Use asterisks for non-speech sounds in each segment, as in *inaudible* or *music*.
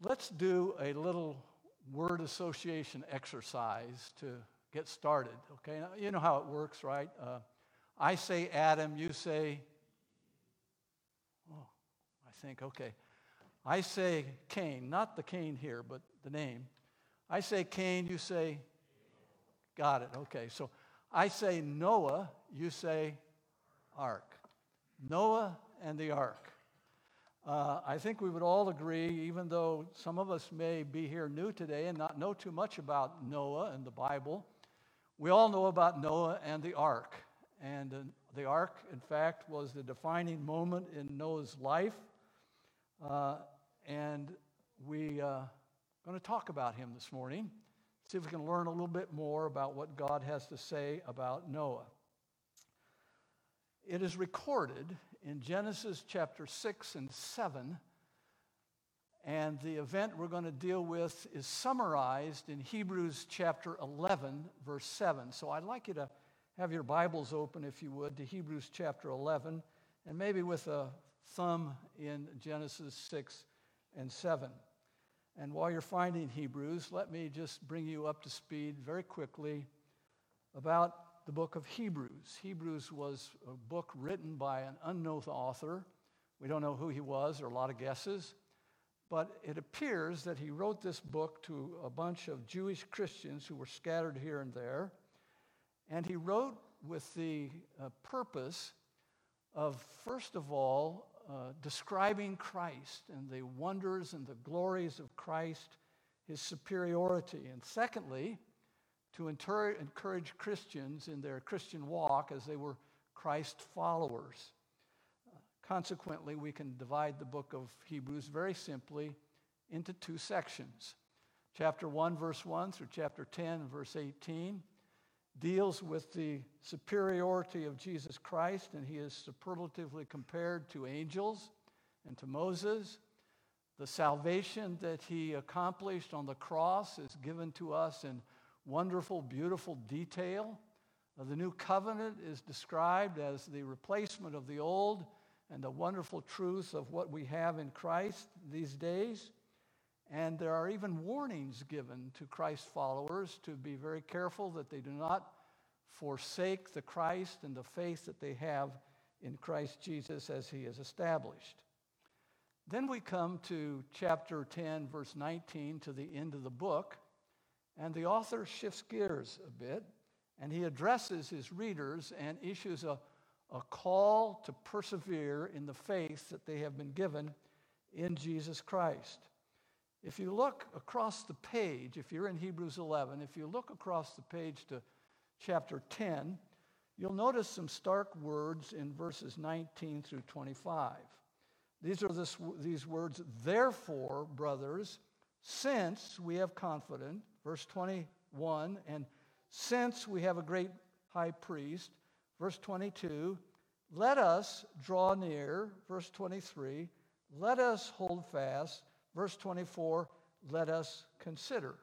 Let's do a little word association exercise to get started, okay? Now, you know how it works, right? Uh, I say Adam, you say, oh, I think, okay. I say Cain, not the Cain here, but the name. I say Cain, you say, got it, okay. So I say Noah, you say ark. Noah and the ark. Uh, I think we would all agree, even though some of us may be here new today and not know too much about Noah and the Bible, we all know about Noah and the ark. And uh, the ark, in fact, was the defining moment in Noah's life. Uh, and we are uh, going to talk about him this morning, see if we can learn a little bit more about what God has to say about Noah. It is recorded in Genesis chapter 6 and 7, and the event we're going to deal with is summarized in Hebrews chapter 11, verse 7. So I'd like you to have your Bibles open, if you would, to Hebrews chapter 11, and maybe with a thumb in Genesis 6 and 7. And while you're finding Hebrews, let me just bring you up to speed very quickly about the book of Hebrews. Hebrews was a book written by an unknown author. We don't know who he was, there are a lot of guesses. But it appears that he wrote this book to a bunch of Jewish Christians who were scattered here and there. And he wrote with the uh, purpose of, first of all, uh, describing Christ and the wonders and the glories of Christ, his superiority. And secondly, to encourage Christians in their Christian walk as they were Christ followers. Uh, consequently, we can divide the book of Hebrews very simply into two sections. Chapter 1, verse 1 through chapter 10, verse 18 deals with the superiority of Jesus Christ, and he is superlatively compared to angels and to Moses. The salvation that he accomplished on the cross is given to us in wonderful, beautiful detail. The new covenant is described as the replacement of the old and the wonderful truth of what we have in Christ these days. And there are even warnings given to Christ followers to be very careful that they do not forsake the Christ and the faith that they have in Christ Jesus as he is established. Then we come to chapter 10, verse 19, to the end of the book. And the author shifts gears a bit and he addresses his readers and issues a, a call to persevere in the faith that they have been given in Jesus Christ. If you look across the page, if you're in Hebrews 11, if you look across the page to chapter 10, you'll notice some stark words in verses 19 through 25. These are this, these words, therefore, brothers, since we have confidence, verse 21, and since we have a great high priest, verse 22, let us draw near, verse 23, let us hold fast, verse 24, let us consider.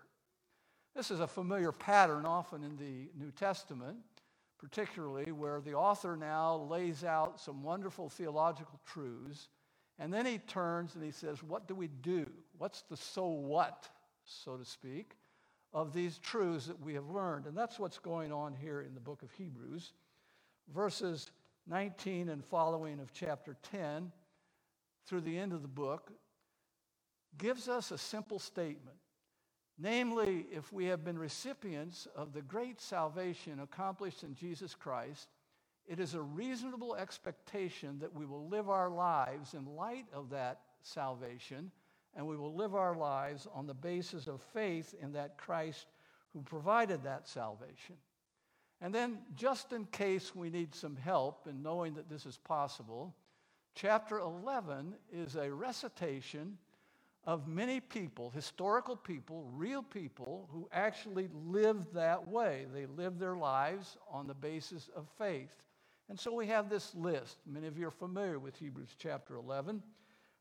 This is a familiar pattern often in the New Testament, particularly where the author now lays out some wonderful theological truths, and then he turns and he says, What do we do? What's the so what, so to speak? Of these truths that we have learned. And that's what's going on here in the book of Hebrews. Verses 19 and following of chapter 10 through the end of the book gives us a simple statement. Namely, if we have been recipients of the great salvation accomplished in Jesus Christ, it is a reasonable expectation that we will live our lives in light of that salvation and we will live our lives on the basis of faith in that Christ who provided that salvation. And then, just in case we need some help in knowing that this is possible, chapter 11 is a recitation of many people, historical people, real people, who actually lived that way. They lived their lives on the basis of faith. And so we have this list. Many of you are familiar with Hebrews chapter 11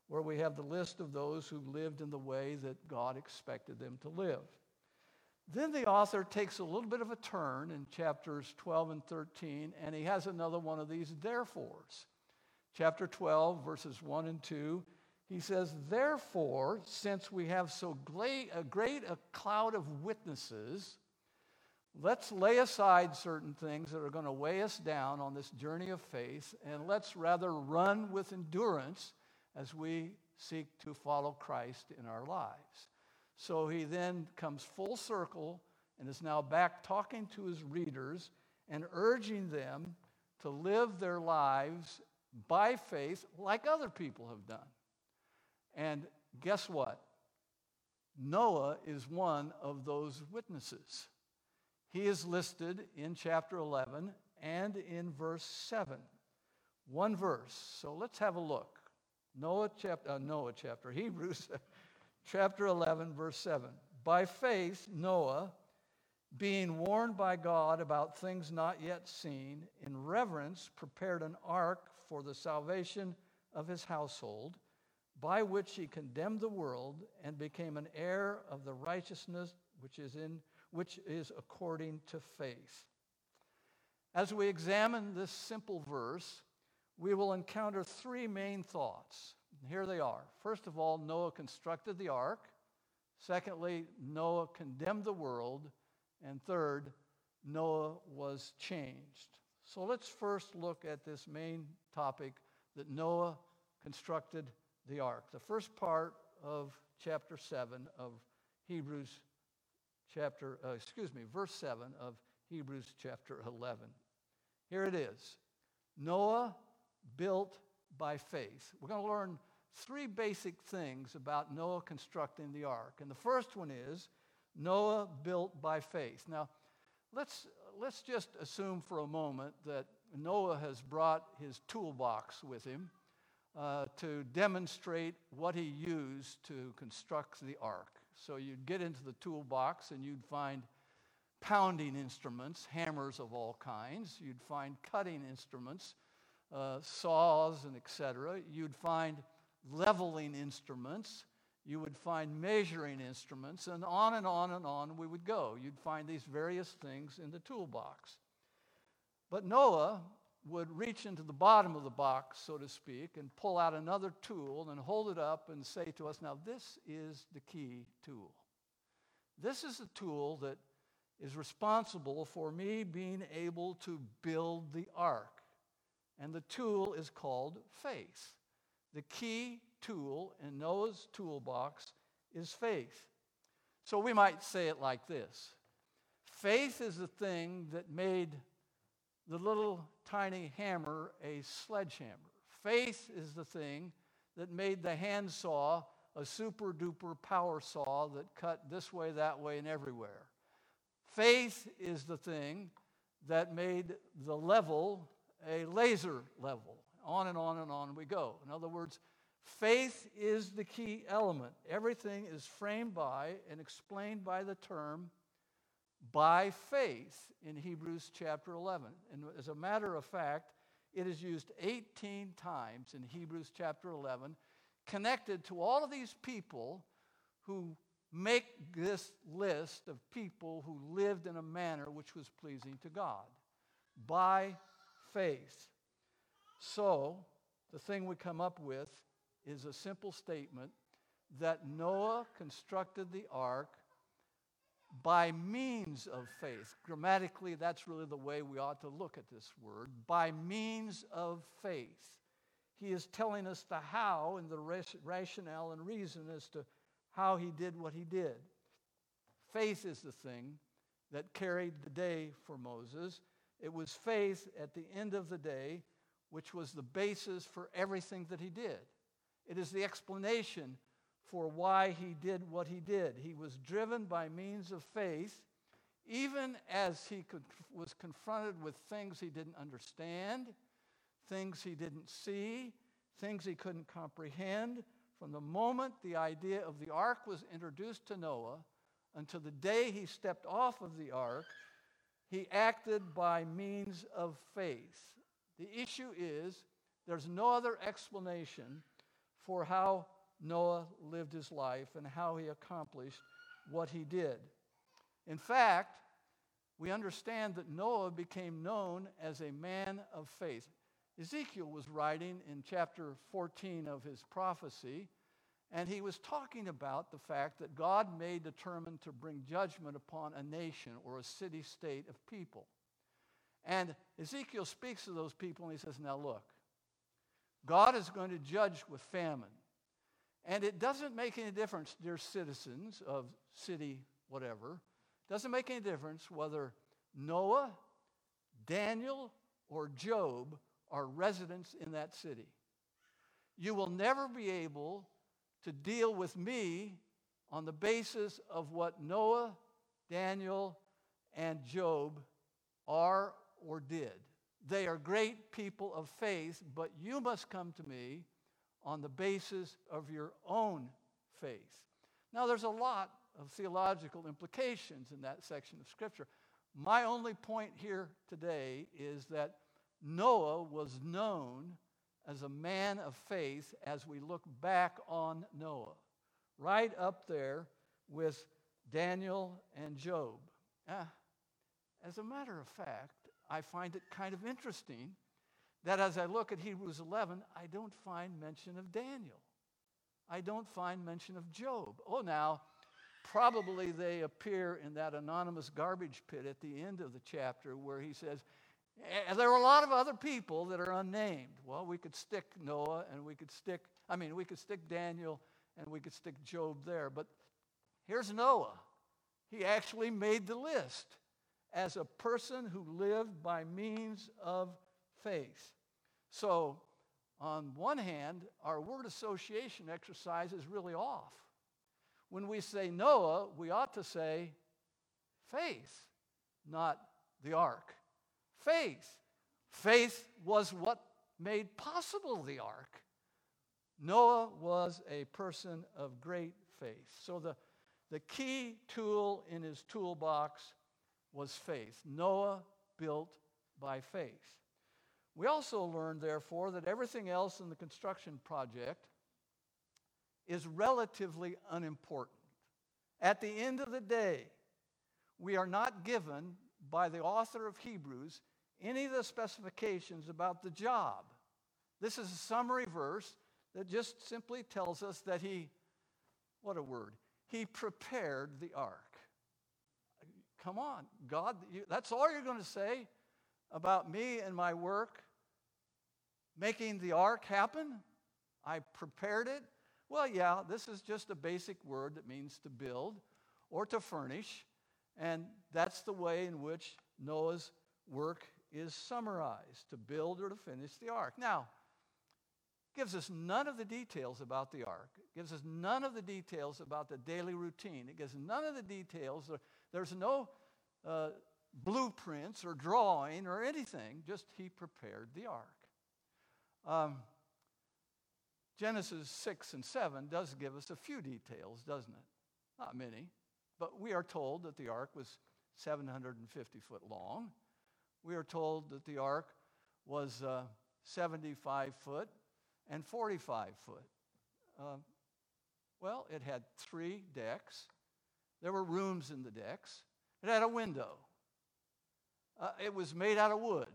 where we have the list of those who lived in the way that God expected them to live. Then the author takes a little bit of a turn in chapters 12 and 13, and he has another one of these therefores. Chapter 12, verses 1 and 2, He says, Therefore, since we have so great a, cloud of witnesses, let's lay aside certain things that are going to weigh us down on this journey of faith, and let's rather run with endurance as we seek to follow Christ in our lives. So he then comes full circle and is now back talking to his readers and urging them to live their lives by faith like other people have done. And guess what? Noah is one of those witnesses. He is listed in chapter 11 and in verse 7. One verse. So let's have a look. Noah chapter, uh, Noah chapter, *laughs* Hebrews chapter 11, verse 7. By faith, Noah, being warned by God about things not yet seen, in reverence prepared an ark for the salvation of his household, by which he condemned the world and became an heir of the righteousness which is in which is according to faith. As we examine this simple verse, we will encounter three main thoughts. Here they are. First of all, Noah constructed the ark. Secondly, Noah condemned the world. And third, Noah was changed. So let's first look at this main topic that Noah constructed the ark. The first part of chapter 7 of Hebrews chapter, uh, excuse me, verse 7 of Hebrews chapter 11. Here it is Noah built by faith. We're going to learn three basic things about Noah constructing the ark. And the first one is Noah built by faith. Now, let's, let's just assume for a moment that Noah has brought his toolbox with him uh, to demonstrate what he used to construct the ark. So you'd get into the toolbox and you'd find pounding instruments, hammers of all kinds. You'd find cutting instruments, uh, saws and etc. You'd find leveling instruments. You would find measuring instruments, and on and on and on we would go. You'd find these various things in the toolbox. But Noah would reach into the bottom of the box, so to speak, and pull out another tool and hold it up and say to us, Now, this is the key tool. This is the tool that is responsible for me being able to build the ark. And the tool is called faith. The key tool in Noah's toolbox is faith. So we might say it like this Faith is the thing that made the little tiny hammer a sledgehammer. Faith is the thing that made the handsaw a super duper power saw that cut this way, that way, and everywhere. Faith is the thing that made the level a laser level. On and on and on we go. In other words, faith is the key element. Everything is framed by and explained by the term by faith in Hebrews chapter 11. And as a matter of fact, it is used 18 times in Hebrews chapter 11, connected to all of these people who make this list of people who lived in a manner which was pleasing to God. By faith. So, the thing we come up with is a simple statement that Noah constructed the ark by means of faith. Grammatically, that's really the way we ought to look at this word. By means of faith. He is telling us the how and the rationale and reason as to how he did what he did. Faith is the thing that carried the day for Moses. It was faith at the end of the day which was the basis for everything that he did. It is the explanation for why he did what he did. He was driven by means of faith, even as he was confronted with things he didn't understand, things he didn't see, things he couldn't comprehend. From the moment the idea of the ark was introduced to Noah until the day he stepped off of the ark, he acted by means of faith. The issue is there's no other explanation for how Noah lived his life and how he accomplished what he did. In fact, we understand that Noah became known as a man of faith. Ezekiel was writing in chapter 14 of his prophecy And he was talking about the fact that God may determine to bring judgment upon a nation or a city state of people. And Ezekiel speaks to those people and he says, Now look, God is going to judge with famine. And it doesn't make any difference, dear citizens of city whatever, doesn't make any difference whether Noah, Daniel, or Job are residents in that city. You will never be able to deal with me on the basis of what Noah, Daniel, and Job are or did. They are great people of faith, but you must come to me on the basis of your own faith. Now, there's a lot of theological implications in that section of Scripture. My only point here today is that Noah was known as a man of faith as we look back on Noah, right up there with Daniel and Job. Uh, as a matter of fact, I find it kind of interesting that as I look at Hebrews 11, I don't find mention of Daniel. I don't find mention of Job. Oh, now, probably they appear in that anonymous garbage pit at the end of the chapter where he says, there are a lot of other people that are unnamed. Well, we could stick Noah and we could stick, I mean, we could stick Daniel and we could stick Job there. But here's Noah. He actually made the list as a person who lived by means of faith. So, on one hand, our word association exercise is really off. When we say Noah, we ought to say faith, not the ark. Faith. Faith was what made possible the ark. Noah was a person of great faith. So the, the key tool in his toolbox was faith. Noah built by faith. We also learned, therefore, that everything else in the construction project is relatively unimportant. At the end of the day, we are not given by the author of Hebrews any of the specifications about the job. This is a summary verse that just simply tells us that he, what a word, he prepared the ark. Come on, God, you, that's all you're going to say about me and my work making the ark happen? I prepared it? Well, yeah, this is just a basic word that means to build or to furnish, and that's the way in which Noah's work is summarized to build or to finish the ark. Now, gives us none of the details about the ark. It gives us none of the details about the daily routine. It gives none of the details. There's no uh, blueprints or drawing or anything, just he prepared the ark. Um, Genesis 6 and 7 does give us a few details, doesn't it? Not many, but we are told that the ark was 750 foot long. We are told that the ark was uh, 75 foot and 45 foot. Uh, well, it had three decks. There were rooms in the decks. It had a window. Uh, it was made out of wood.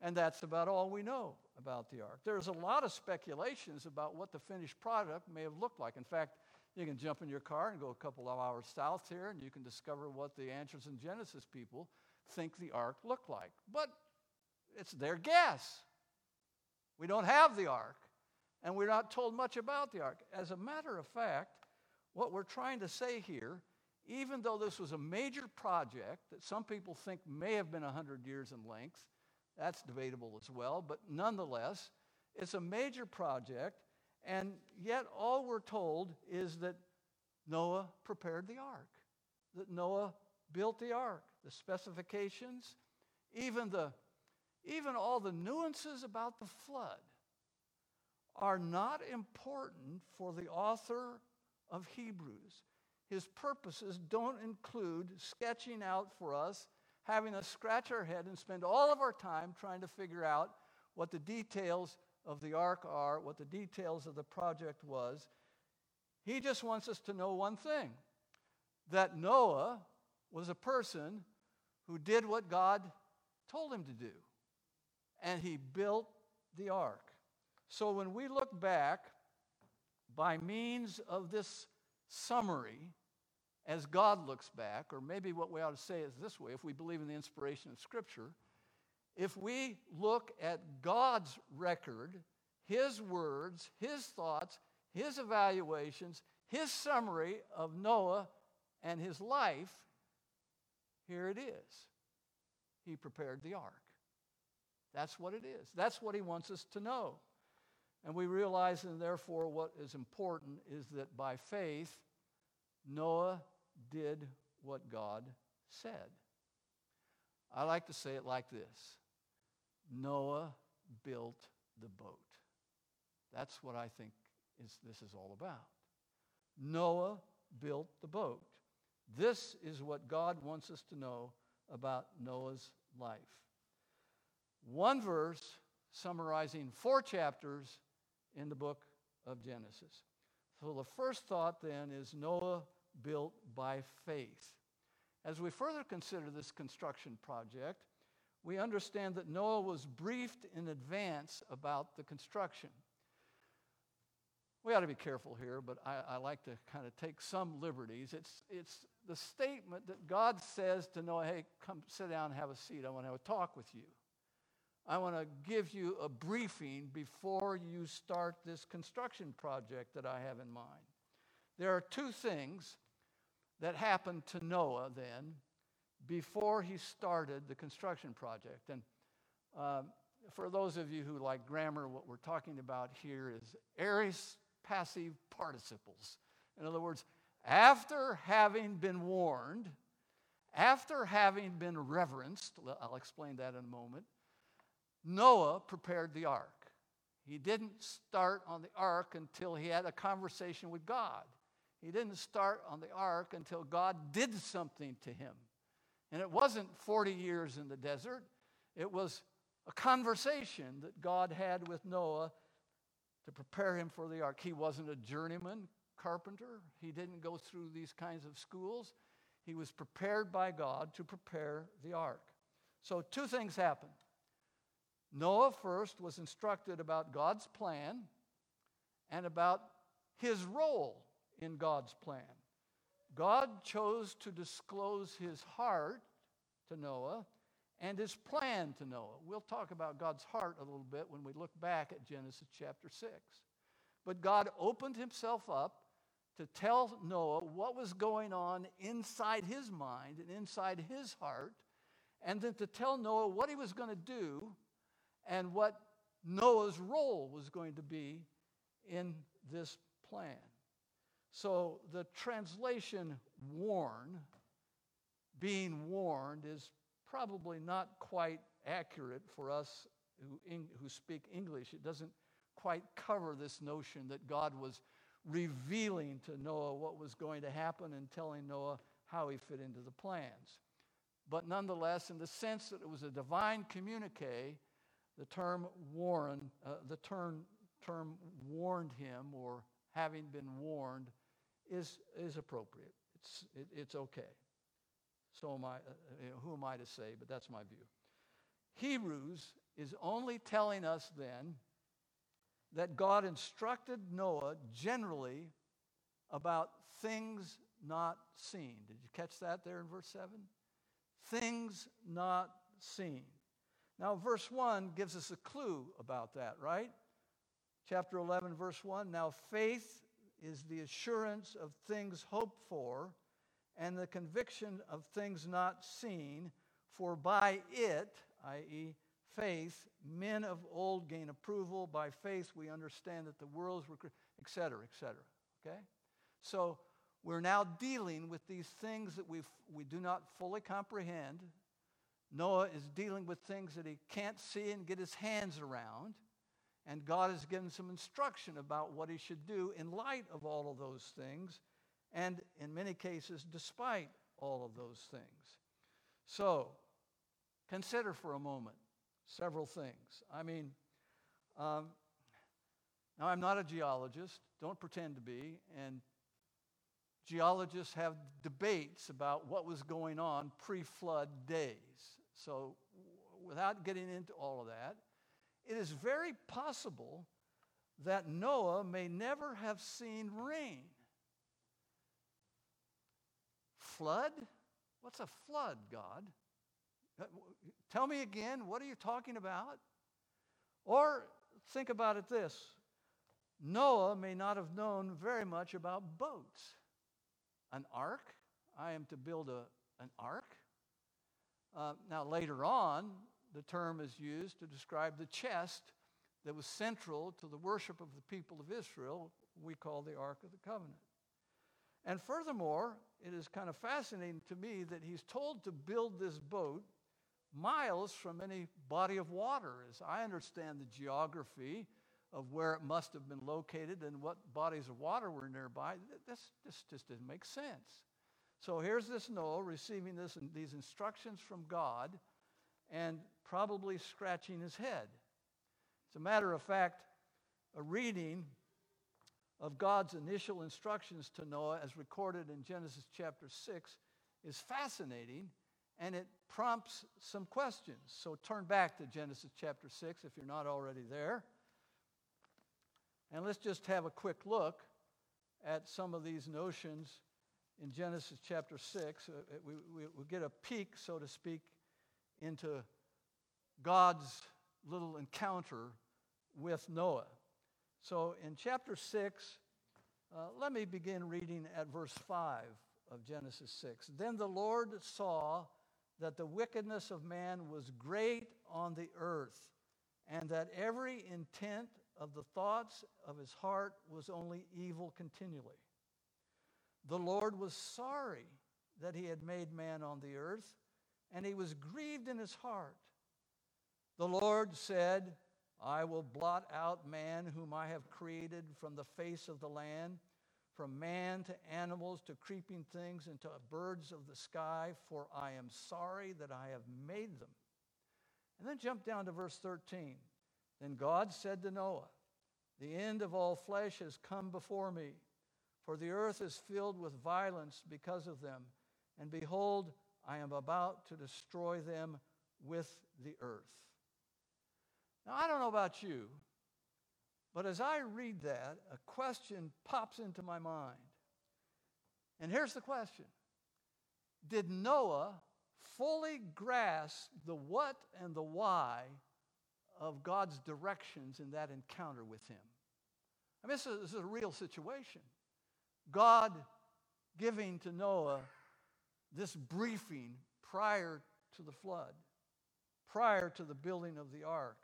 And that's about all we know about the ark. There's a lot of speculations about what the finished product may have looked like. In fact, you can jump in your car and go a couple of hours south here, and you can discover what the Answers in Genesis people think the ark looked like. But it's their guess. We don't have the ark, and we're not told much about the ark. As a matter of fact, what we're trying to say here, even though this was a major project that some people think may have been 100 years in length, that's debatable as well, but nonetheless, it's a major project, and yet all we're told is that Noah prepared the ark, that Noah built the ark, the specifications, even, the, even all the nuances about the flood are not important for the author of Hebrews. His purposes don't include sketching out for us having us scratch our head and spend all of our time trying to figure out what the details of the ark are, what the details of the project was. He just wants us to know one thing that Noah was a person who did what God told him to do, and he built the ark. So when we look back by means of this summary, as God looks back, or maybe what we ought to say is this way if we believe in the inspiration of Scripture, if we look at God's record, His words, His thoughts, His evaluations, His summary of Noah and his life, here it is. He prepared the ark. That's what it is. That's what He wants us to know. And we realize, and therefore, what is important is that by faith, Noah did what God said. I like to say it like this Noah built the boat. That's what I think is, this is all about. Noah built the boat. This is what God wants us to know about Noah's life. One verse summarizing four chapters in the book of Genesis. So the first thought then is Noah built by faith. As we further consider this construction project, we understand that Noah was briefed in advance about the construction. We ought to be careful here, but I, I like to kind of take some liberties. It's, it's the statement that God says to Noah, hey, come sit down and have a seat. I want to have a talk with you. I want to give you a briefing before you start this construction project that I have in mind. There are two things that happened to Noah then before he started the construction project. And um, for those of you who like grammar, what we're talking about here is aorist passive participles. In other words, after having been warned, after having been reverenced, I'll explain that in a moment, Noah prepared the ark. He didn't start on the ark until he had a conversation with God. He didn't start on the ark until God did something to him. And it wasn't 40 years in the desert, it was a conversation that God had with Noah to prepare him for the ark. He wasn't a journeyman carpenter, he didn't go through these kinds of schools. He was prepared by God to prepare the ark. So, two things happened. Noah first was instructed about God's plan and about his role in God's plan. God chose to disclose his heart to Noah and his plan to Noah. We'll talk about God's heart a little bit when we look back at Genesis chapter 6. But God opened himself up to tell Noah what was going on inside his mind and inside his heart, and then to tell Noah what he was going to do and what Noah's role was going to be in this plan. So the translation warn, being warned, is probably not quite accurate for us who, who speak English. It doesn't quite cover this notion that God was revealing to Noah what was going to happen and telling Noah how he fit into the plans. But nonetheless, in the sense that it was a divine communique, the term warn, uh, the term, term warned him or having been warned is, is appropriate. It's, it, it's okay. So am I, uh, uh, who am I to say, but that's my view. Hebrews is only telling us then that God instructed Noah generally about things not seen. Did you catch that there in verse 7? Things not seen. Now, verse 1 gives us a clue about that, right? Chapter 11, verse 1 Now faith is the assurance of things hoped for and the conviction of things not seen, for by it, i.e., faith, men of old gain approval. By faith, we understand that the worlds were, etc., etc. Okay? So we're now dealing with these things that we we do not fully comprehend. Noah is dealing with things that he can't see and get his hands around. And God has given some instruction about what he should do in light of all of those things, and in many cases, despite all of those things. So, consider for a moment several things. I mean, um, now I'm not a geologist, don't pretend to be, and geologists have debates about what was going on pre flood days. So, without getting into all of that, it is very possible that Noah may never have seen rain. Flood? What's a flood, God? Uh, tell me again, what are you talking about? Or think about it this Noah may not have known very much about boats. An ark? I am to build a, an ark? Uh, now, later on, the term is used to describe the chest that was central to the worship of the people of Israel, we call the Ark of the Covenant. And furthermore, it is kind of fascinating to me that he's told to build this boat miles from any body of water, as I understand the geography of where it must have been located and what bodies of water were nearby. This, this just didn't make sense. So here's this Noah receiving this, these instructions from God and probably scratching his head. As a matter of fact, a reading of God's initial instructions to Noah, as recorded in Genesis chapter 6, is fascinating and it prompts some questions. So turn back to Genesis chapter 6 if you're not already there. And let's just have a quick look at some of these notions in Genesis chapter 6. Uh, we, we, we get a peek, so to speak, into God's little encounter with Noah. So in chapter 6, uh, let me begin reading at verse 5 of Genesis 6. Then the Lord saw that the wickedness of man was great on the earth, and that every intent of the thoughts of his heart was only evil continually. The Lord was sorry that he had made man on the earth, and he was grieved in his heart. The Lord said, I will blot out man whom I have created from the face of the land from man to animals to creeping things and to birds of the sky, for I am sorry that I have made them. And then jump down to verse 13. Then God said to Noah, The end of all flesh has come before me, for the earth is filled with violence because of them. And behold, I am about to destroy them with the earth. Now, I don't know about you, but as I read that, a question pops into my mind. And here's the question Did Noah fully grasp the what and the why of God's directions in that encounter with him? I mean, this is, this is a real situation. God giving to Noah this briefing prior to the flood, prior to the building of the ark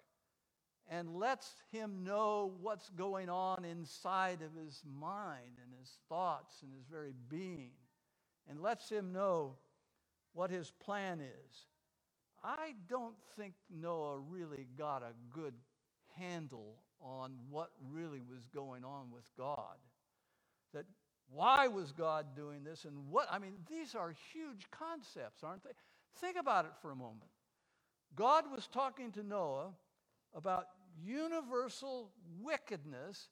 and lets him know what's going on inside of his mind and his thoughts and his very being, and lets him know what his plan is. I don't think Noah really got a good handle on what really was going on with God. That why was God doing this and what, I mean, these are huge concepts, aren't they? Think about it for a moment. God was talking to Noah about universal wickedness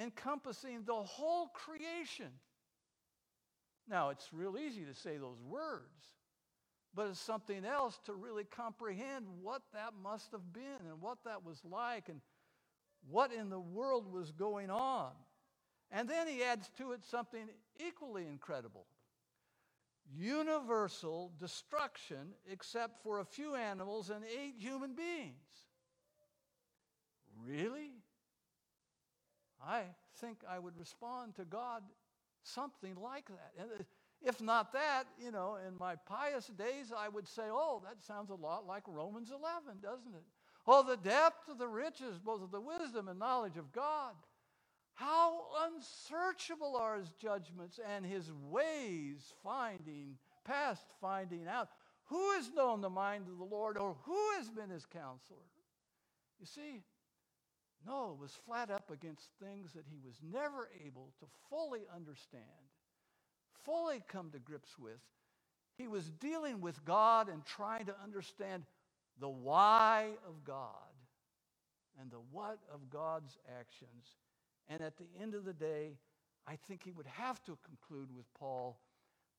encompassing the whole creation. Now, it's real easy to say those words, but it's something else to really comprehend what that must have been and what that was like and what in the world was going on. And then he adds to it something equally incredible universal destruction, except for a few animals and eight human beings. Really? I think I would respond to God something like that. And uh, if not that, you know, in my pious days, I would say, oh, that sounds a lot like Romans 11, doesn't it? Oh, the depth of the riches, both of the wisdom and knowledge of God. How unsearchable are his judgments and his ways finding, past finding out. Who has known the mind of the Lord or who has been his counselor? You see, Noah was flat up against things that he was never able to fully understand, fully come to grips with. He was dealing with God and trying to understand the why of God and the what of God's actions. And at the end of the day, I think he would have to conclude with Paul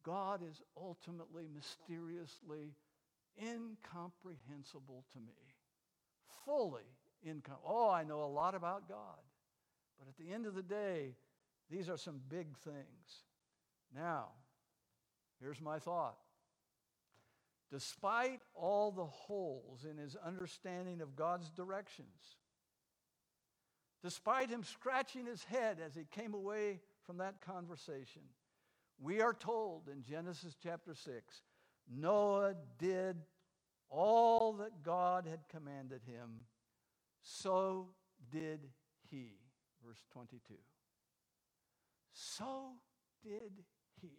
God is ultimately, mysteriously incomprehensible to me, fully income. Oh, I know a lot about God, But at the end of the day, these are some big things. Now, here's my thought. Despite all the holes in his understanding of God's directions, despite him scratching his head as he came away from that conversation, we are told in Genesis chapter 6 Noah did all that God had commanded him, so did he. Verse 22. So did he.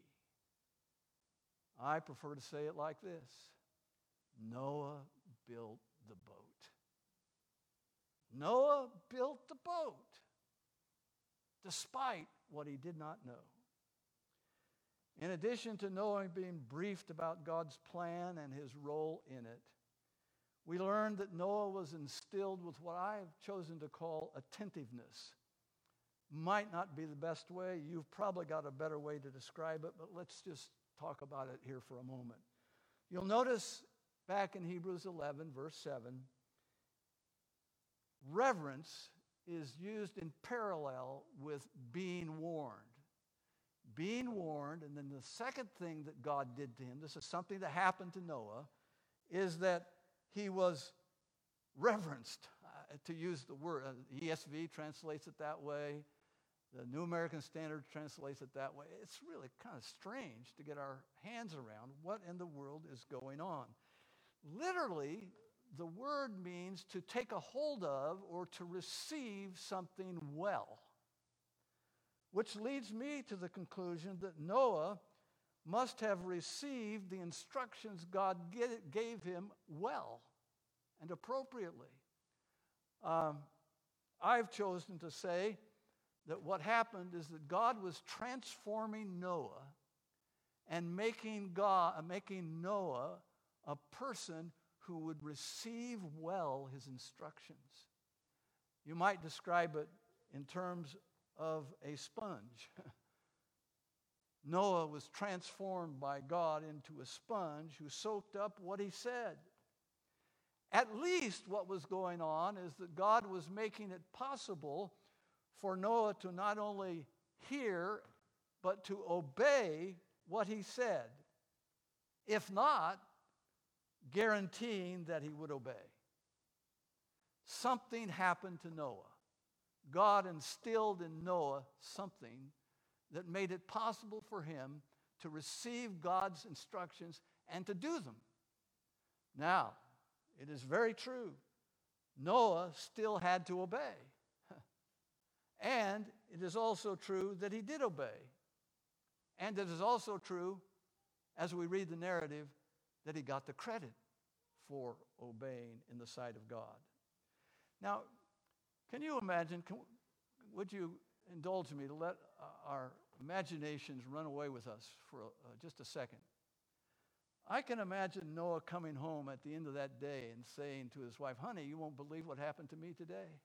I prefer to say it like this Noah built the boat. Noah built the boat despite what he did not know. In addition to Noah being briefed about God's plan and his role in it, we learned that Noah was instilled with what I have chosen to call attentiveness. Might not be the best way. You've probably got a better way to describe it, but let's just talk about it here for a moment. You'll notice back in Hebrews 11, verse 7, reverence is used in parallel with being warned. Being warned, and then the second thing that God did to him, this is something that happened to Noah, is that he was reverenced, uh, to use the word. Uh, ESV translates it that way. The New American Standard translates it that way. It's really kind of strange to get our hands around what in the world is going on. Literally, the word means to take a hold of or to receive something well. Which leads me to the conclusion that Noah must have received the instructions God gave him well and appropriately. Um, I've chosen to say that what happened is that God was transforming Noah and making, God, making Noah a person who would receive well his instructions. You might describe it in terms of a sponge. *laughs* Noah was transformed by God into a sponge who soaked up what he said. At least what was going on is that God was making it possible for Noah to not only hear, but to obey what he said. If not, guaranteeing that he would obey. Something happened to Noah. God instilled in Noah something that made it possible for him to receive God's instructions and to do them. Now, it is very true. Noah still had to obey. *laughs* and it is also true that he did obey. And it is also true, as we read the narrative, that he got the credit for obeying in the sight of God. Now, can you imagine? Can, would you indulge me to let uh, our imaginations run away with us for uh, just a second? I can imagine Noah coming home at the end of that day and saying to his wife, Honey, you won't believe what happened to me today.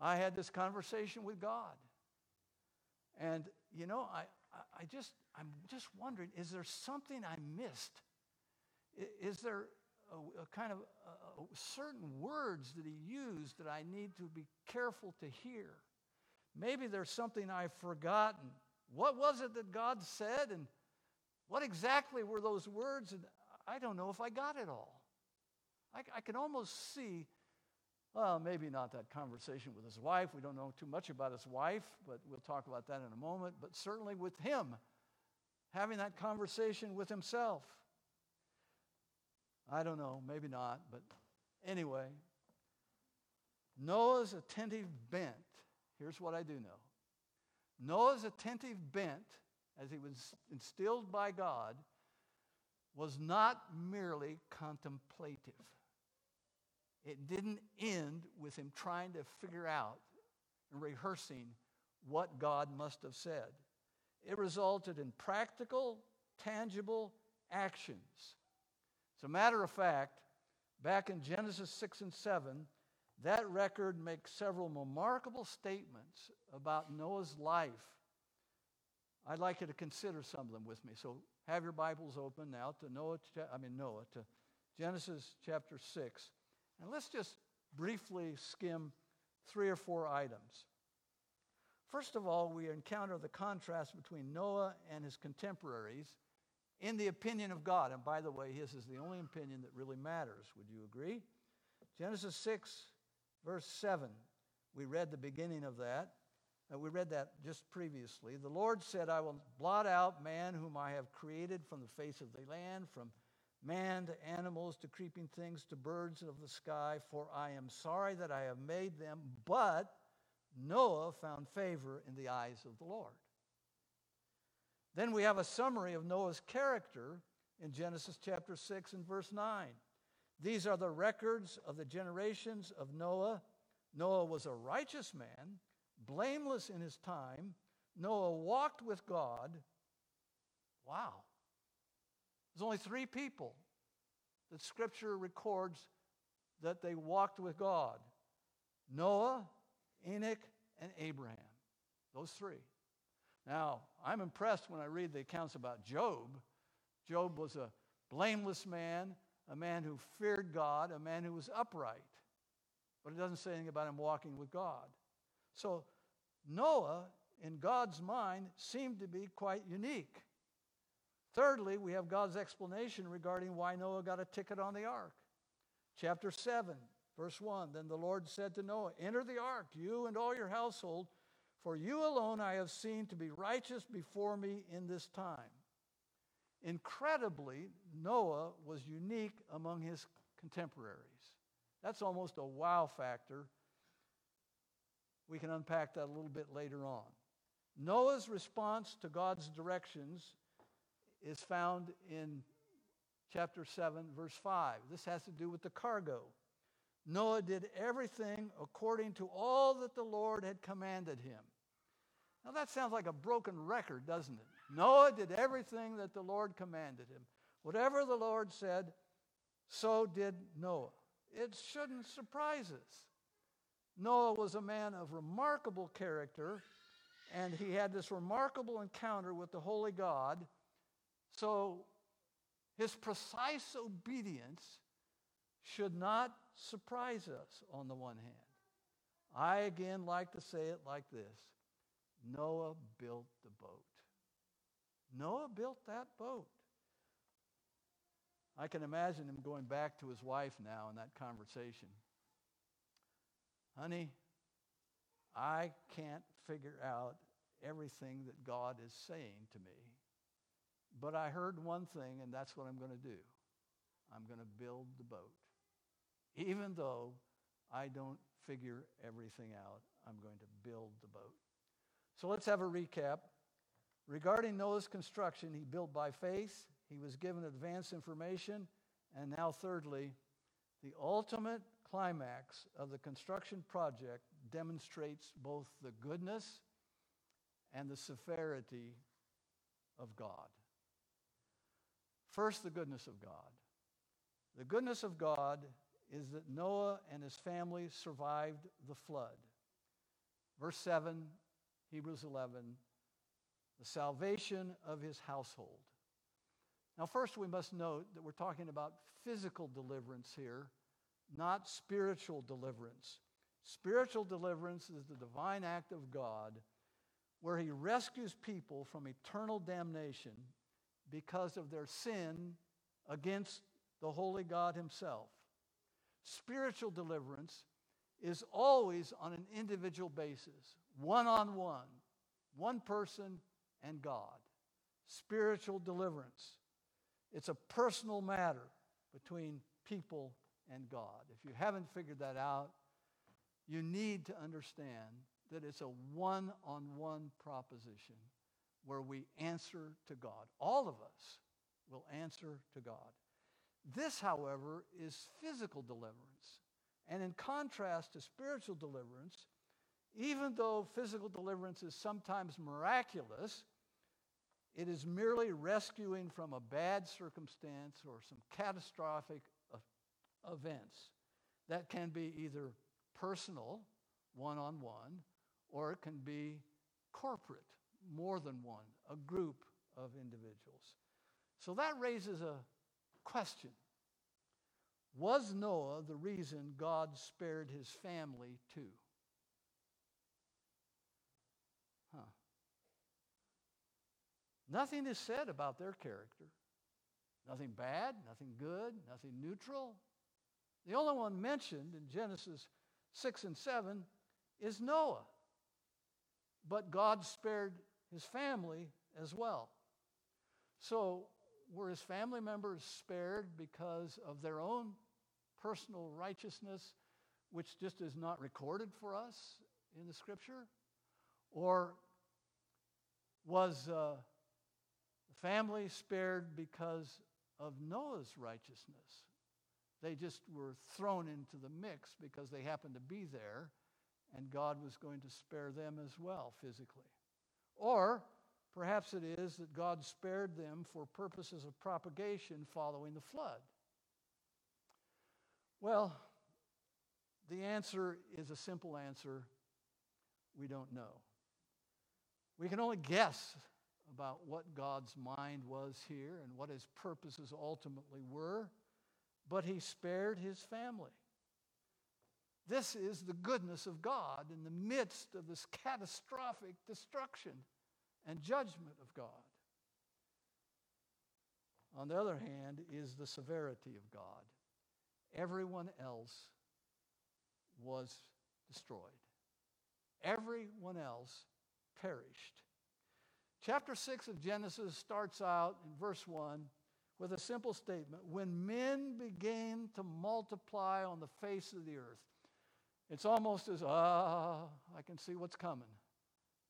I had this conversation with God. And, you know, I, I just, I'm just wondering, is there something I missed? Is there a, a kind of a, a certain words that he used that I need to be careful to hear? Maybe there's something I've forgotten. What was it that God said? And what exactly were those words? And I don't know if I got it all. I, I can almost see, well, maybe not that conversation with his wife. We don't know too much about his wife, but we'll talk about that in a moment. But certainly with him, having that conversation with himself. I don't know, maybe not, but anyway, Noah's attentive bent. Here's what I do know Noah's attentive bent, as he was instilled by God, was not merely contemplative. It didn't end with him trying to figure out and rehearsing what God must have said. It resulted in practical, tangible actions as a matter of fact, back in Genesis 6 and 7, that record makes several remarkable statements about Noah's life. I'd like you to consider some of them with me. So have your Bibles open now to Noah, I mean Noah, to Genesis chapter 6. And let's just briefly skim three or four items. First of all, we encounter the contrast between Noah and his contemporaries in the opinion of God. And by the way, his is the only opinion that really matters. Would you agree? Genesis 6, verse 7. We read the beginning of that. Uh, we read that just previously. The Lord said, I will blot out man whom I have created from the face of the land, from man to animals to creeping things to birds of the sky, for I am sorry that I have made them. But Noah found favor in the eyes of the Lord. Then we have a summary of Noah's character in Genesis chapter 6 and verse 9. These are the records of the generations of Noah. Noah was a righteous man, blameless in his time. Noah walked with God. Wow. There's only three people that Scripture records that they walked with God Noah, Enoch, and Abraham. Those three. Now, I'm impressed when I read the accounts about Job. Job was a blameless man, a man who feared God, a man who was upright. But it doesn't say anything about him walking with God. So, Noah, in God's mind, seemed to be quite unique. Thirdly, we have God's explanation regarding why Noah got a ticket on the ark. Chapter 7, verse 1 Then the Lord said to Noah, Enter the ark, you and all your household, for you alone I have seen to be righteous before me in this time. Incredibly, Noah was unique among his contemporaries. That's almost a wow factor. We can unpack that a little bit later on. Noah's response to God's directions is found in chapter 7, verse 5. This has to do with the cargo. Noah did everything according to all that the Lord had commanded him. Now, that sounds like a broken record, doesn't it? Noah did everything that the Lord commanded him. Whatever the Lord said, so did Noah. It shouldn't surprise us. Noah was a man of remarkable character, and he had this remarkable encounter with the Holy God so his precise obedience should not surprise us on the one hand. I again like to say it like this Noah built the boat. Noah built that boat. I can imagine him going back to his wife now in that conversation. Honey, I can't figure out everything that God is saying to me. But I heard one thing, and that's what I'm going to do I'm going to build the boat. Even though I don't figure everything out, I'm going to build the boat. So let's have a recap. Regarding Noah's construction, he built by faith, he was given advance information, and now, thirdly, the ultimate climax of the construction project demonstrates both the goodness and the severity of God. First, the goodness of God. The goodness of God is that Noah and his family survived the flood. Verse 7, Hebrews 11, the salvation of his household. Now, first, we must note that we're talking about physical deliverance here, not spiritual deliverance. Spiritual deliverance is the divine act of God where he rescues people from eternal damnation because of their sin against the holy God Himself. Spiritual deliverance is always on an individual basis, one on one, one person and God. Spiritual deliverance. It's a personal matter between people and God. If you haven't figured that out, you need to understand that it's a one on one proposition where we answer to God. All of us will answer to God. This, however, is physical deliverance. And in contrast to spiritual deliverance, even though physical deliverance is sometimes miraculous, it is merely rescuing from a bad circumstance or some catastrophic events that can be either personal, one on one, or it can be corporate, more than one, a group of individuals. So that raises a question. Was Noah the reason God spared his family too? Nothing is said about their character. Nothing bad, nothing good, nothing neutral. The only one mentioned in Genesis 6 and 7 is Noah. But God spared his family as well. So, were his family members spared because of their own personal righteousness, which just is not recorded for us in the scripture? Or was uh, family spared because of Noah's righteousness? They just were thrown into the mix because they happened to be there, and God was going to spare them as well physically. Or perhaps it is that God spared them for purposes of propagation following the flood. Well, the answer is a simple answer we don't know. We can only guess about what God's mind was here and what his purposes ultimately were, but he spared his family. This is the goodness of God in the midst of this catastrophic destruction and judgment of God. On the other hand, is the severity of God. Everyone else was destroyed. Everyone else perished. Chapter 6 of Genesis starts out in verse 1 with a simple statement When men began to multiply on the face of the earth, it's almost as, ah, I can see what's coming.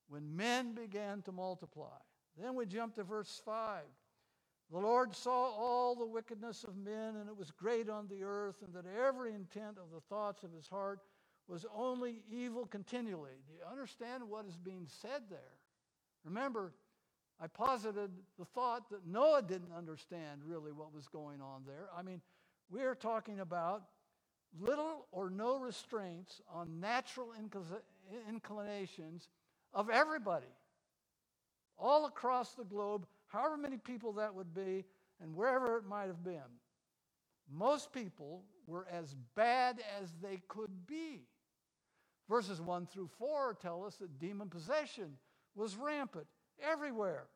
When men began to multiply. Then we jump to verse 5. The Lord saw all the wickedness of men, and it was great on the earth, and that every intent of the thoughts of his heart was only evil continually. Do you understand what is being said there? Remember, I posited the thought that Noah didn't understand really what was going on there. I mean, we're talking about little or no restraints on natural inclinations of everybody all across the globe, however many people that would be, and wherever it might have been. Most people were as bad as they could be. Verses 1 through 4 tell us that demon possession was rampant everywhere.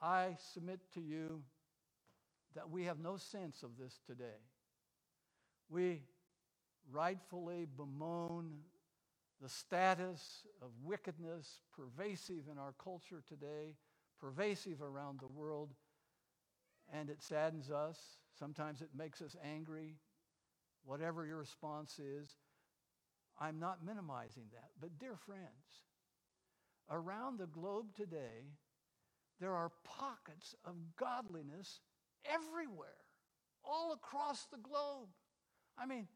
I submit to you that we have no sense of this today. We rightfully bemoan the status of wickedness pervasive in our culture today, pervasive around the world, and it saddens us. Sometimes it makes us angry. Whatever your response is, I'm not minimizing that. But, dear friends, around the globe today, there are pockets of godliness everywhere, all across the globe. I mean,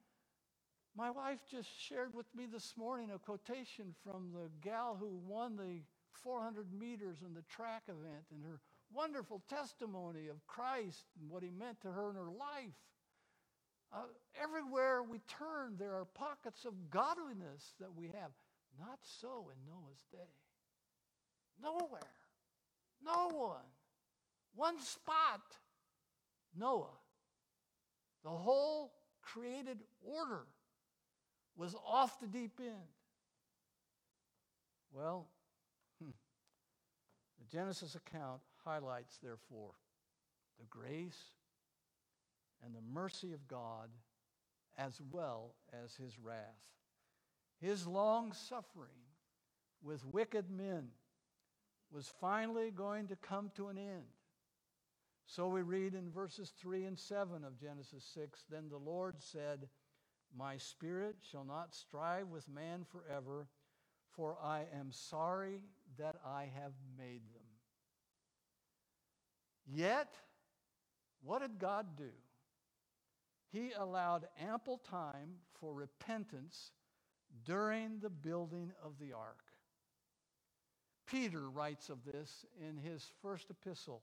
my wife just shared with me this morning a quotation from the gal who won the 400 meters in the track event and her wonderful testimony of Christ and what he meant to her in her life. Uh, everywhere we turn, there are pockets of godliness that we have. Not so in Noah's day. Nowhere. No one. One spot. Noah. The whole created order was off the deep end. Well, hmm, the Genesis account highlights, therefore, the grace and the mercy of God as well as his wrath. His long suffering with wicked men was finally going to come to an end. So we read in verses 3 and 7 of Genesis 6 Then the Lord said, My spirit shall not strive with man forever, for I am sorry that I have made them. Yet, what did God do? He allowed ample time for repentance during the building of the ark. Peter writes of this in his first epistle,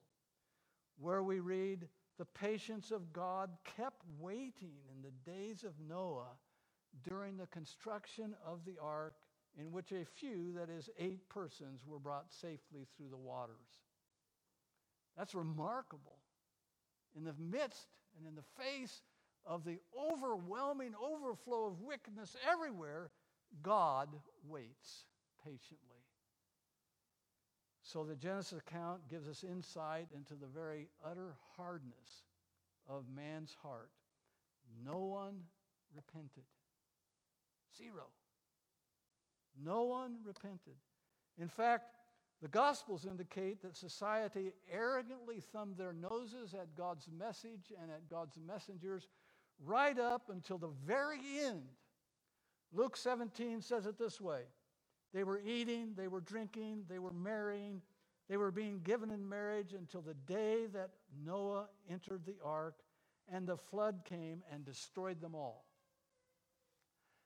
where we read, The patience of God kept waiting in the days of Noah during the construction of the ark, in which a few, that is, eight persons, were brought safely through the waters. That's remarkable. In the midst and in the face of the overwhelming overflow of wickedness everywhere, God waits patiently. So the Genesis account gives us insight into the very utter hardness of man's heart. No one repented. Zero. No one repented. In fact, the Gospels indicate that society arrogantly thumbed their noses at God's message and at God's messengers right up until the very end. Luke 17 says it this way They were eating, they were drinking, they were marrying, they were being given in marriage until the day that Noah entered the ark and the flood came and destroyed them all.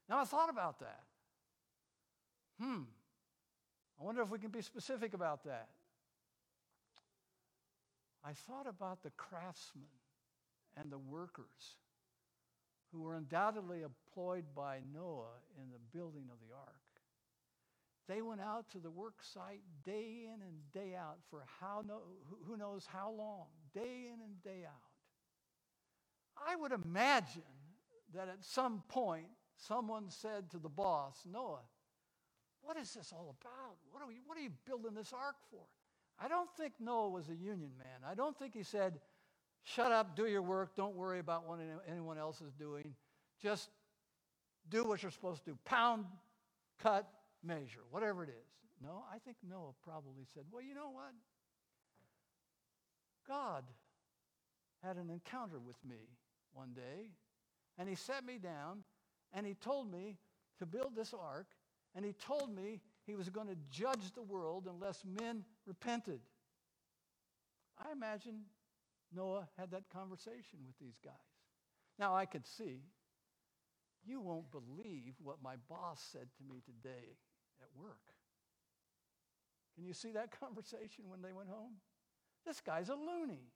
Now I thought about that. Hmm. I wonder if we can be specific about that. I thought about the craftsmen and the workers who were undoubtedly employed by Noah in the building of the ark. They went out to the work site day in and day out for how no, who knows how long, day in and day out. I would imagine that at some point someone said to the boss, Noah, what is this all about? What are, we, what are you building this ark for? I don't think Noah was a union man. I don't think he said, shut up, do your work, don't worry about what anyone else is doing. Just do what you're supposed to do. Pound, cut, measure, whatever it is. No, I think Noah probably said, well, you know what? God had an encounter with me one day, and he set me down, and he told me to build this ark, and he told me he was going to judge the world unless men repented. I imagine Noah had that conversation with these guys. Now, I could see, you won't believe what my boss said to me today at work. Can you see that *laughs* conversation when they went home? This guy's a loony.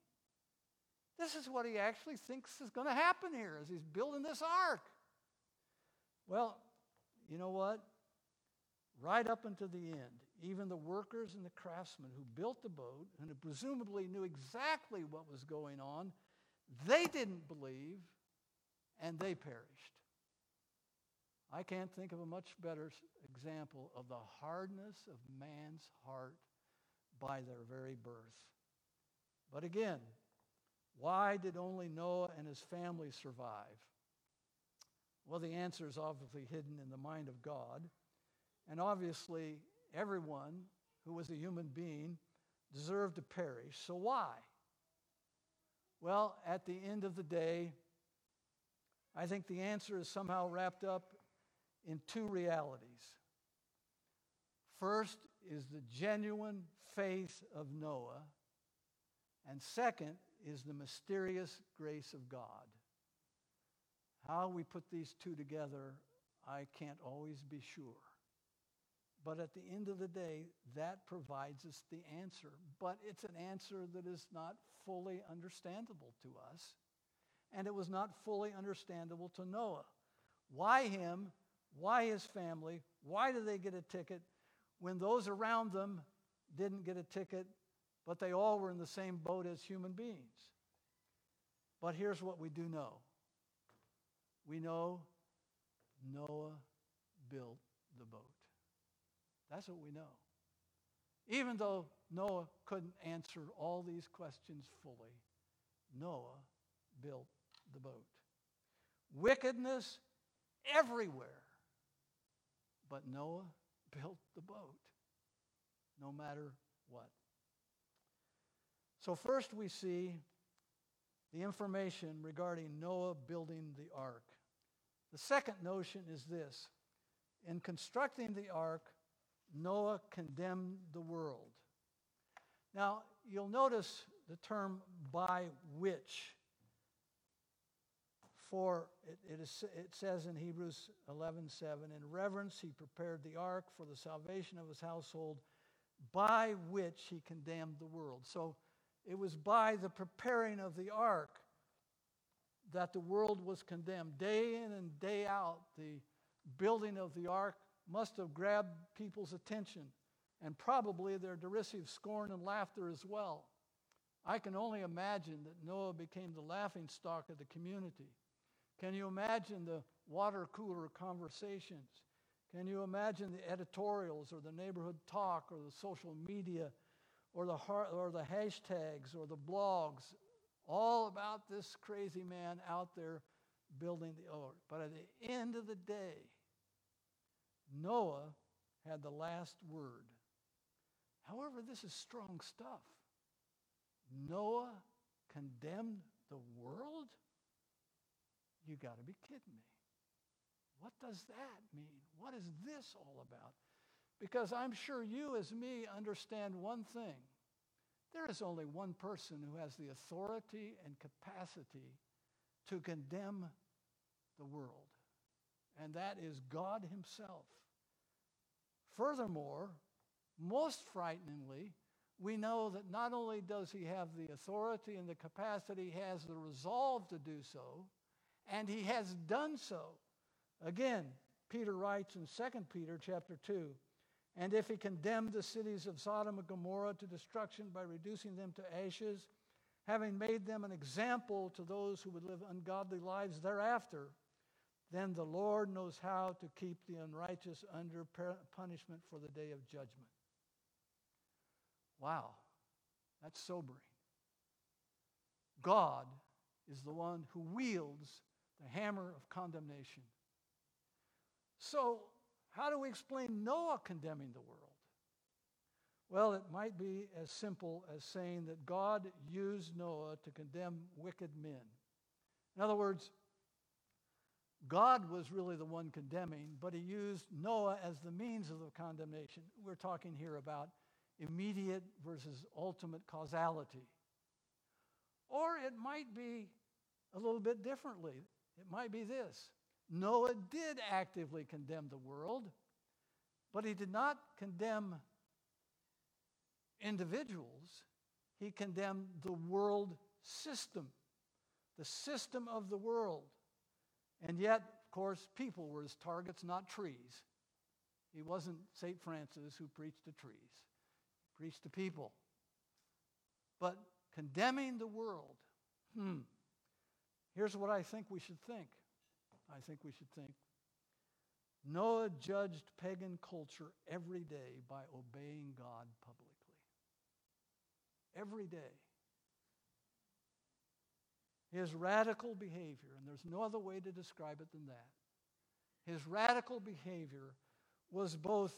This is what he actually thinks is going to happen here as he's building this ark. Well, you know what? right up until the end, even the workers and the craftsmen who built the boat and who presumably knew exactly what was going on, they didn't believe and they perished. I can't think of a much better example of the hardness of man's heart by their very birth. But again, why did only Noah and his family survive? Well, the answer is obviously hidden in the mind of God. And obviously, everyone who was a human being deserved to perish. So why? Well, at the end of the day, I think the answer is somehow wrapped up in two realities. First is the genuine faith of Noah, and second is the mysterious grace of God. How we put these two together, I can't always be sure. But at the end of the day, that provides us the answer. But it's an answer that is not fully understandable to us. And it was not fully understandable to Noah. Why him? Why his family? Why did they get a ticket when those around them didn't get a ticket, but they all were in the same boat as human beings? But here's what we do know we know Noah built the boat. That's what we know. Even though Noah couldn't answer all these questions fully, Noah built the boat. Wickedness everywhere, but Noah *laughs* built the boat, no matter what. So, first we see the information regarding Noah building the ark. The second notion is this in constructing the ark, Noah condemned the world. Now, you'll notice the term by which. For it, it, is, it says in Hebrews 11 7, in reverence he prepared the ark for the salvation of his household, by which he condemned the world. So it was by the preparing of the ark that the world was condemned. Day in and day out, the building of the ark must have grabbed people's attention and probably their derisive scorn and laughter as well. I can only imagine that Noah became the laughing stock of the community. Can you imagine the water cooler conversations? Can you imagine the editorials or the neighborhood talk or the social media or the, or the hashtags or the blogs all about this crazy man out there building the ark. But at the end of the day, Noah had the last word. However, this is strong stuff. Noah condemned the world? You got to be kidding me. What does that mean? What is this all about? Because I'm sure you, as me, understand one thing. There is only one person who has the authority and capacity to condemn the world, and that is God Himself. Furthermore, most frighteningly, we know that not only does He have the authority and the capacity, He has the resolve to do so, and He has done so. Again, Peter writes in 2 Peter chapter 2, and if he condemned the cities of Sodom and Gomorrah to destruction by reducing them to ashes, having made them an example to those who would live ungodly lives thereafter, then the Lord knows how to keep the unrighteous under punishment for the day of judgment. Wow, that's sobering. God is the one who wields the hammer of condemnation. So, how do we explain Noah condemning the world? Well, it might be as simple as saying that God used Noah to condemn wicked men. In other words, God was really the one condemning, but he used Noah as the means of the condemnation. We're talking here about immediate versus ultimate causality. Or it might be a little bit differently. It might be this Noah did actively condemn the world, but he did not condemn individuals, he condemned the world system, the system of the world. And yet, of course, people were his targets, not trees. He wasn't St. Francis who preached to trees, he preached to people. But condemning the world, hmm, here's what I think we should think. I think we should think. Noah judged pagan culture every day by obeying God publicly. Every day. His radical behavior, and there's no other way to describe it than that. His radical behavior was both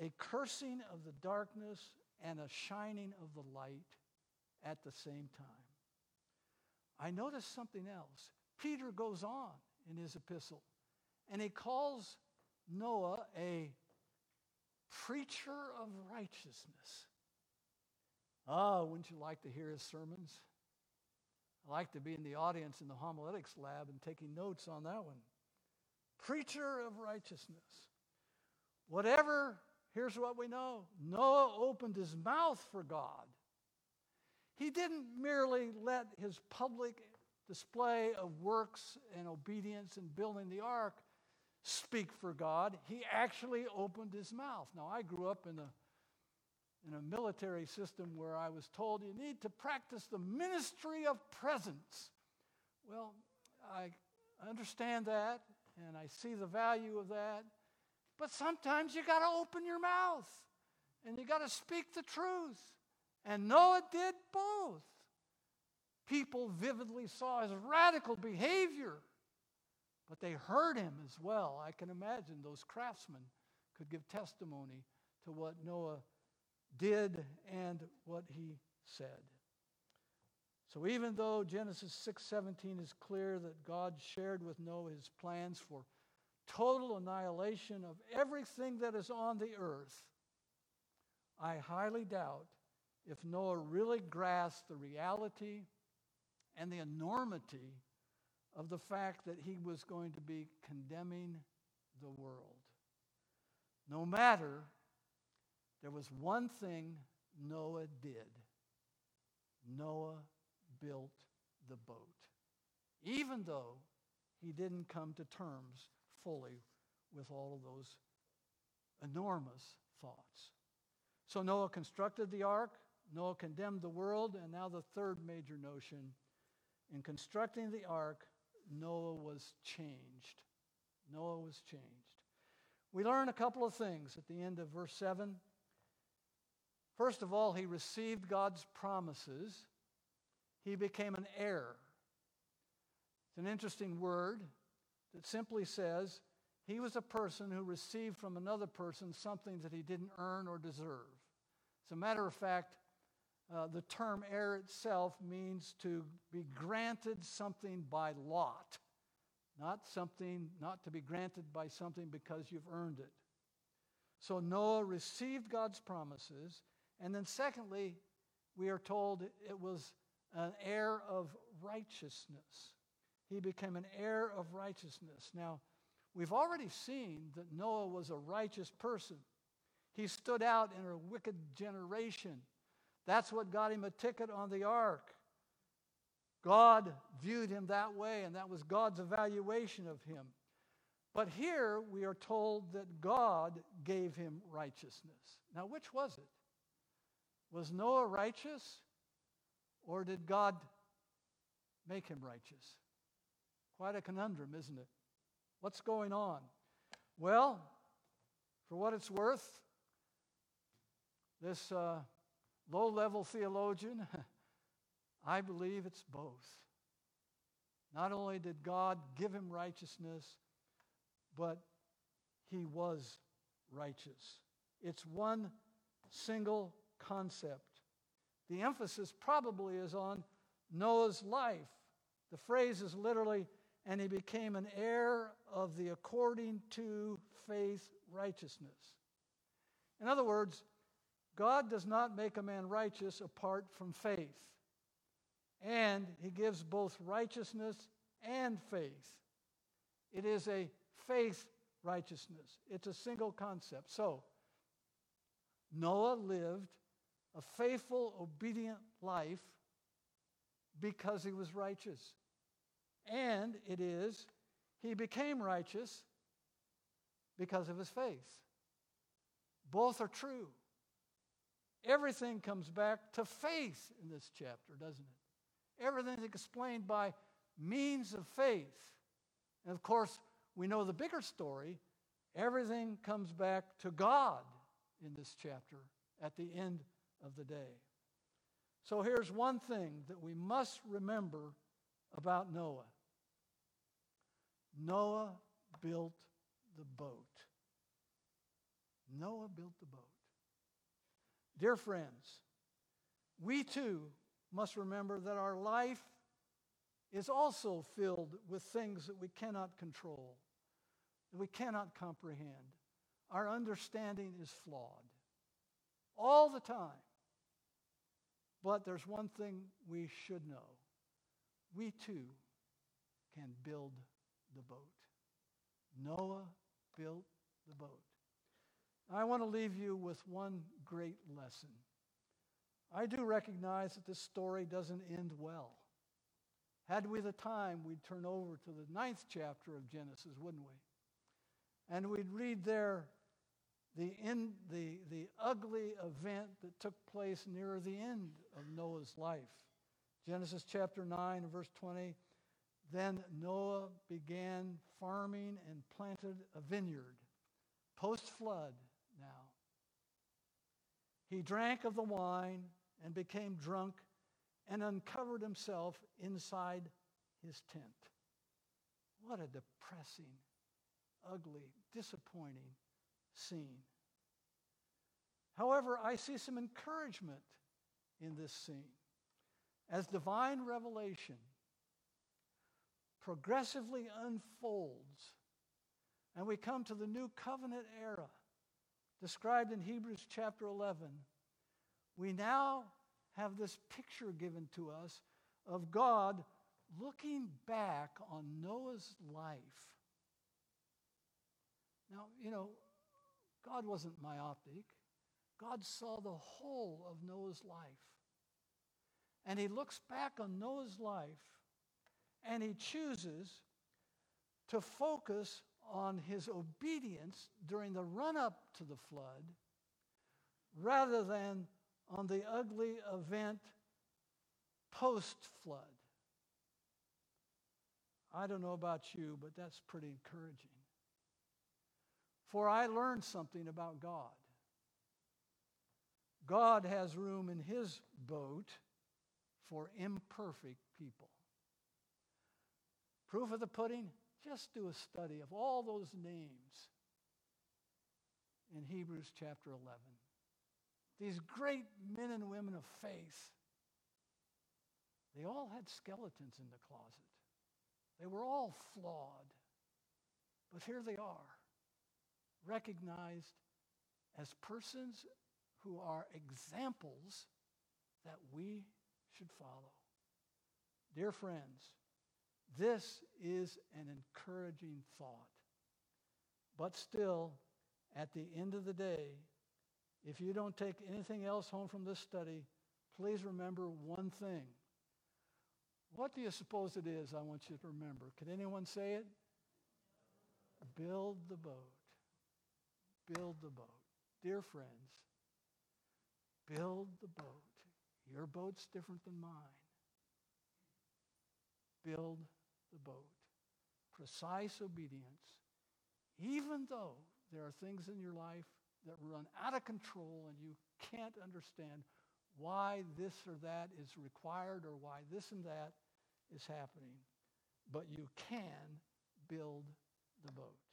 a cursing of the darkness and a shining of the light at the same time. I noticed something else. Peter goes on in his epistle, and he calls Noah a preacher of righteousness. Ah, oh, wouldn't you like to hear his sermons? I like to be in the audience in the homiletics lab and taking notes on that one. Preacher of righteousness. Whatever, here's what we know Noah opened his mouth for God. He didn't merely let his public display of works and obedience in building the ark speak for God. He actually opened his mouth. Now, I grew up in a in a military system where I was told you need to practice the ministry of presence. Well, I understand that and I see the value of that. But sometimes you got to open your mouth and you got to speak the truth. And Noah did both. People vividly saw his radical behavior, but they heard him as well. I can imagine those craftsmen could give testimony to what Noah did and what he said. So even though Genesis 6:17 is clear that God shared with Noah his plans for total annihilation of everything that is on the earth, I highly doubt if Noah really grasped the reality and the enormity of the fact that he was going to be condemning the world. No matter there was one thing Noah did Noah built the boat, even though he didn't come to terms fully with all of those enormous thoughts. So Noah constructed the ark, Noah condemned the world, and now the third major notion in constructing the ark, Noah was changed. Noah was changed. We learn a couple of things at the end of verse 7. First of all, he received God's promises. He became an heir. It's an interesting word that simply says he was a person who received from another person something that he didn't earn or deserve. As a matter of fact, uh, the term heir itself means to be granted something by lot, not something, not to be granted by something because you've earned it. So Noah received God's promises. And then, secondly, we are told it was an heir of righteousness. He became an heir of righteousness. Now, we've already seen that Noah was a righteous person. He stood out in a wicked generation. That's what got him a ticket on the ark. God viewed him that way, and that was God's evaluation of him. But here we are told that God gave him righteousness. Now, which was it? Was Noah righteous, or did God make him righteous? Quite a conundrum, isn't it? What's going on? Well, for what it's worth, this uh, low level theologian, *laughs* I believe it's both. Not only did God give him righteousness, but he was righteous. It's one single concept. The emphasis probably is on Noah's life. The phrase is literally, and he became an heir of the according to faith righteousness. In other words, God does not make a man righteous apart from faith. And he gives both righteousness and faith. It is a faith righteousness. It's a single concept. So, Noah lived a faithful, obedient life because he was righteous. And it is, he became righteous because of his faith. Both are true. Everything comes back to faith in this chapter, doesn't it? Everything is explained by means of faith. And of course, we know the bigger story. Everything comes back to God in this chapter at the end of the day. So here's one thing that we must remember about Noah Noah built the boat. Noah built the boat. Dear friends, we too must remember that our life is also filled with things that we cannot control that we cannot comprehend. Our understanding is flawed all the time. But there's one thing we should know we too can build the boat. Noah built the boat. I want to leave you with one great lesson. I do recognize that this story doesn't end well. Had we the time, we'd turn over to the ninth chapter of Genesis, wouldn't we? And we'd read there the, in, the, the ugly event that took place near the end of Noah's life. Genesis chapter 9 verse 20. Then Noah began farming and planted a vineyard. Post flood. He drank of the wine and became drunk and uncovered himself inside his tent. What a depressing ugly, disappointing scene. However, I see some encouragement in this scene. As divine revelation progressively unfolds, and we come to the new covenant era described in Hebrews chapter 11, we now have this picture given to us of God looking back on Noah's life now, you know, God wasn't myopic. God saw the whole of Noah's life. And he looks back on Noah's life and he chooses to focus on his obedience during the run up to the flood rather than on the ugly event post flood. I don't know about you, but that's pretty encouraging. For I learned something about God. God has room in his boat for imperfect people. Proof of the pudding? Just do a study of all those names in Hebrews chapter 11. These great men and women of faith, they all had skeletons in the closet. They were all flawed. But here they are, recognized as persons who are examples that we should follow. Dear friends, this is an encouraging thought. But still, at the end of the day, if you don't take anything else home from this study, please remember one thing. What do you suppose it is I want you to remember? Can anyone say it? Build the boat. Build the boat. Dear friends, build the boat. Your boat's different than mine. Build the boat. Precise obedience, even though there are things in your life that run out of control and you can't understand why this or that is required or why this and that is happening. But you can build the boat.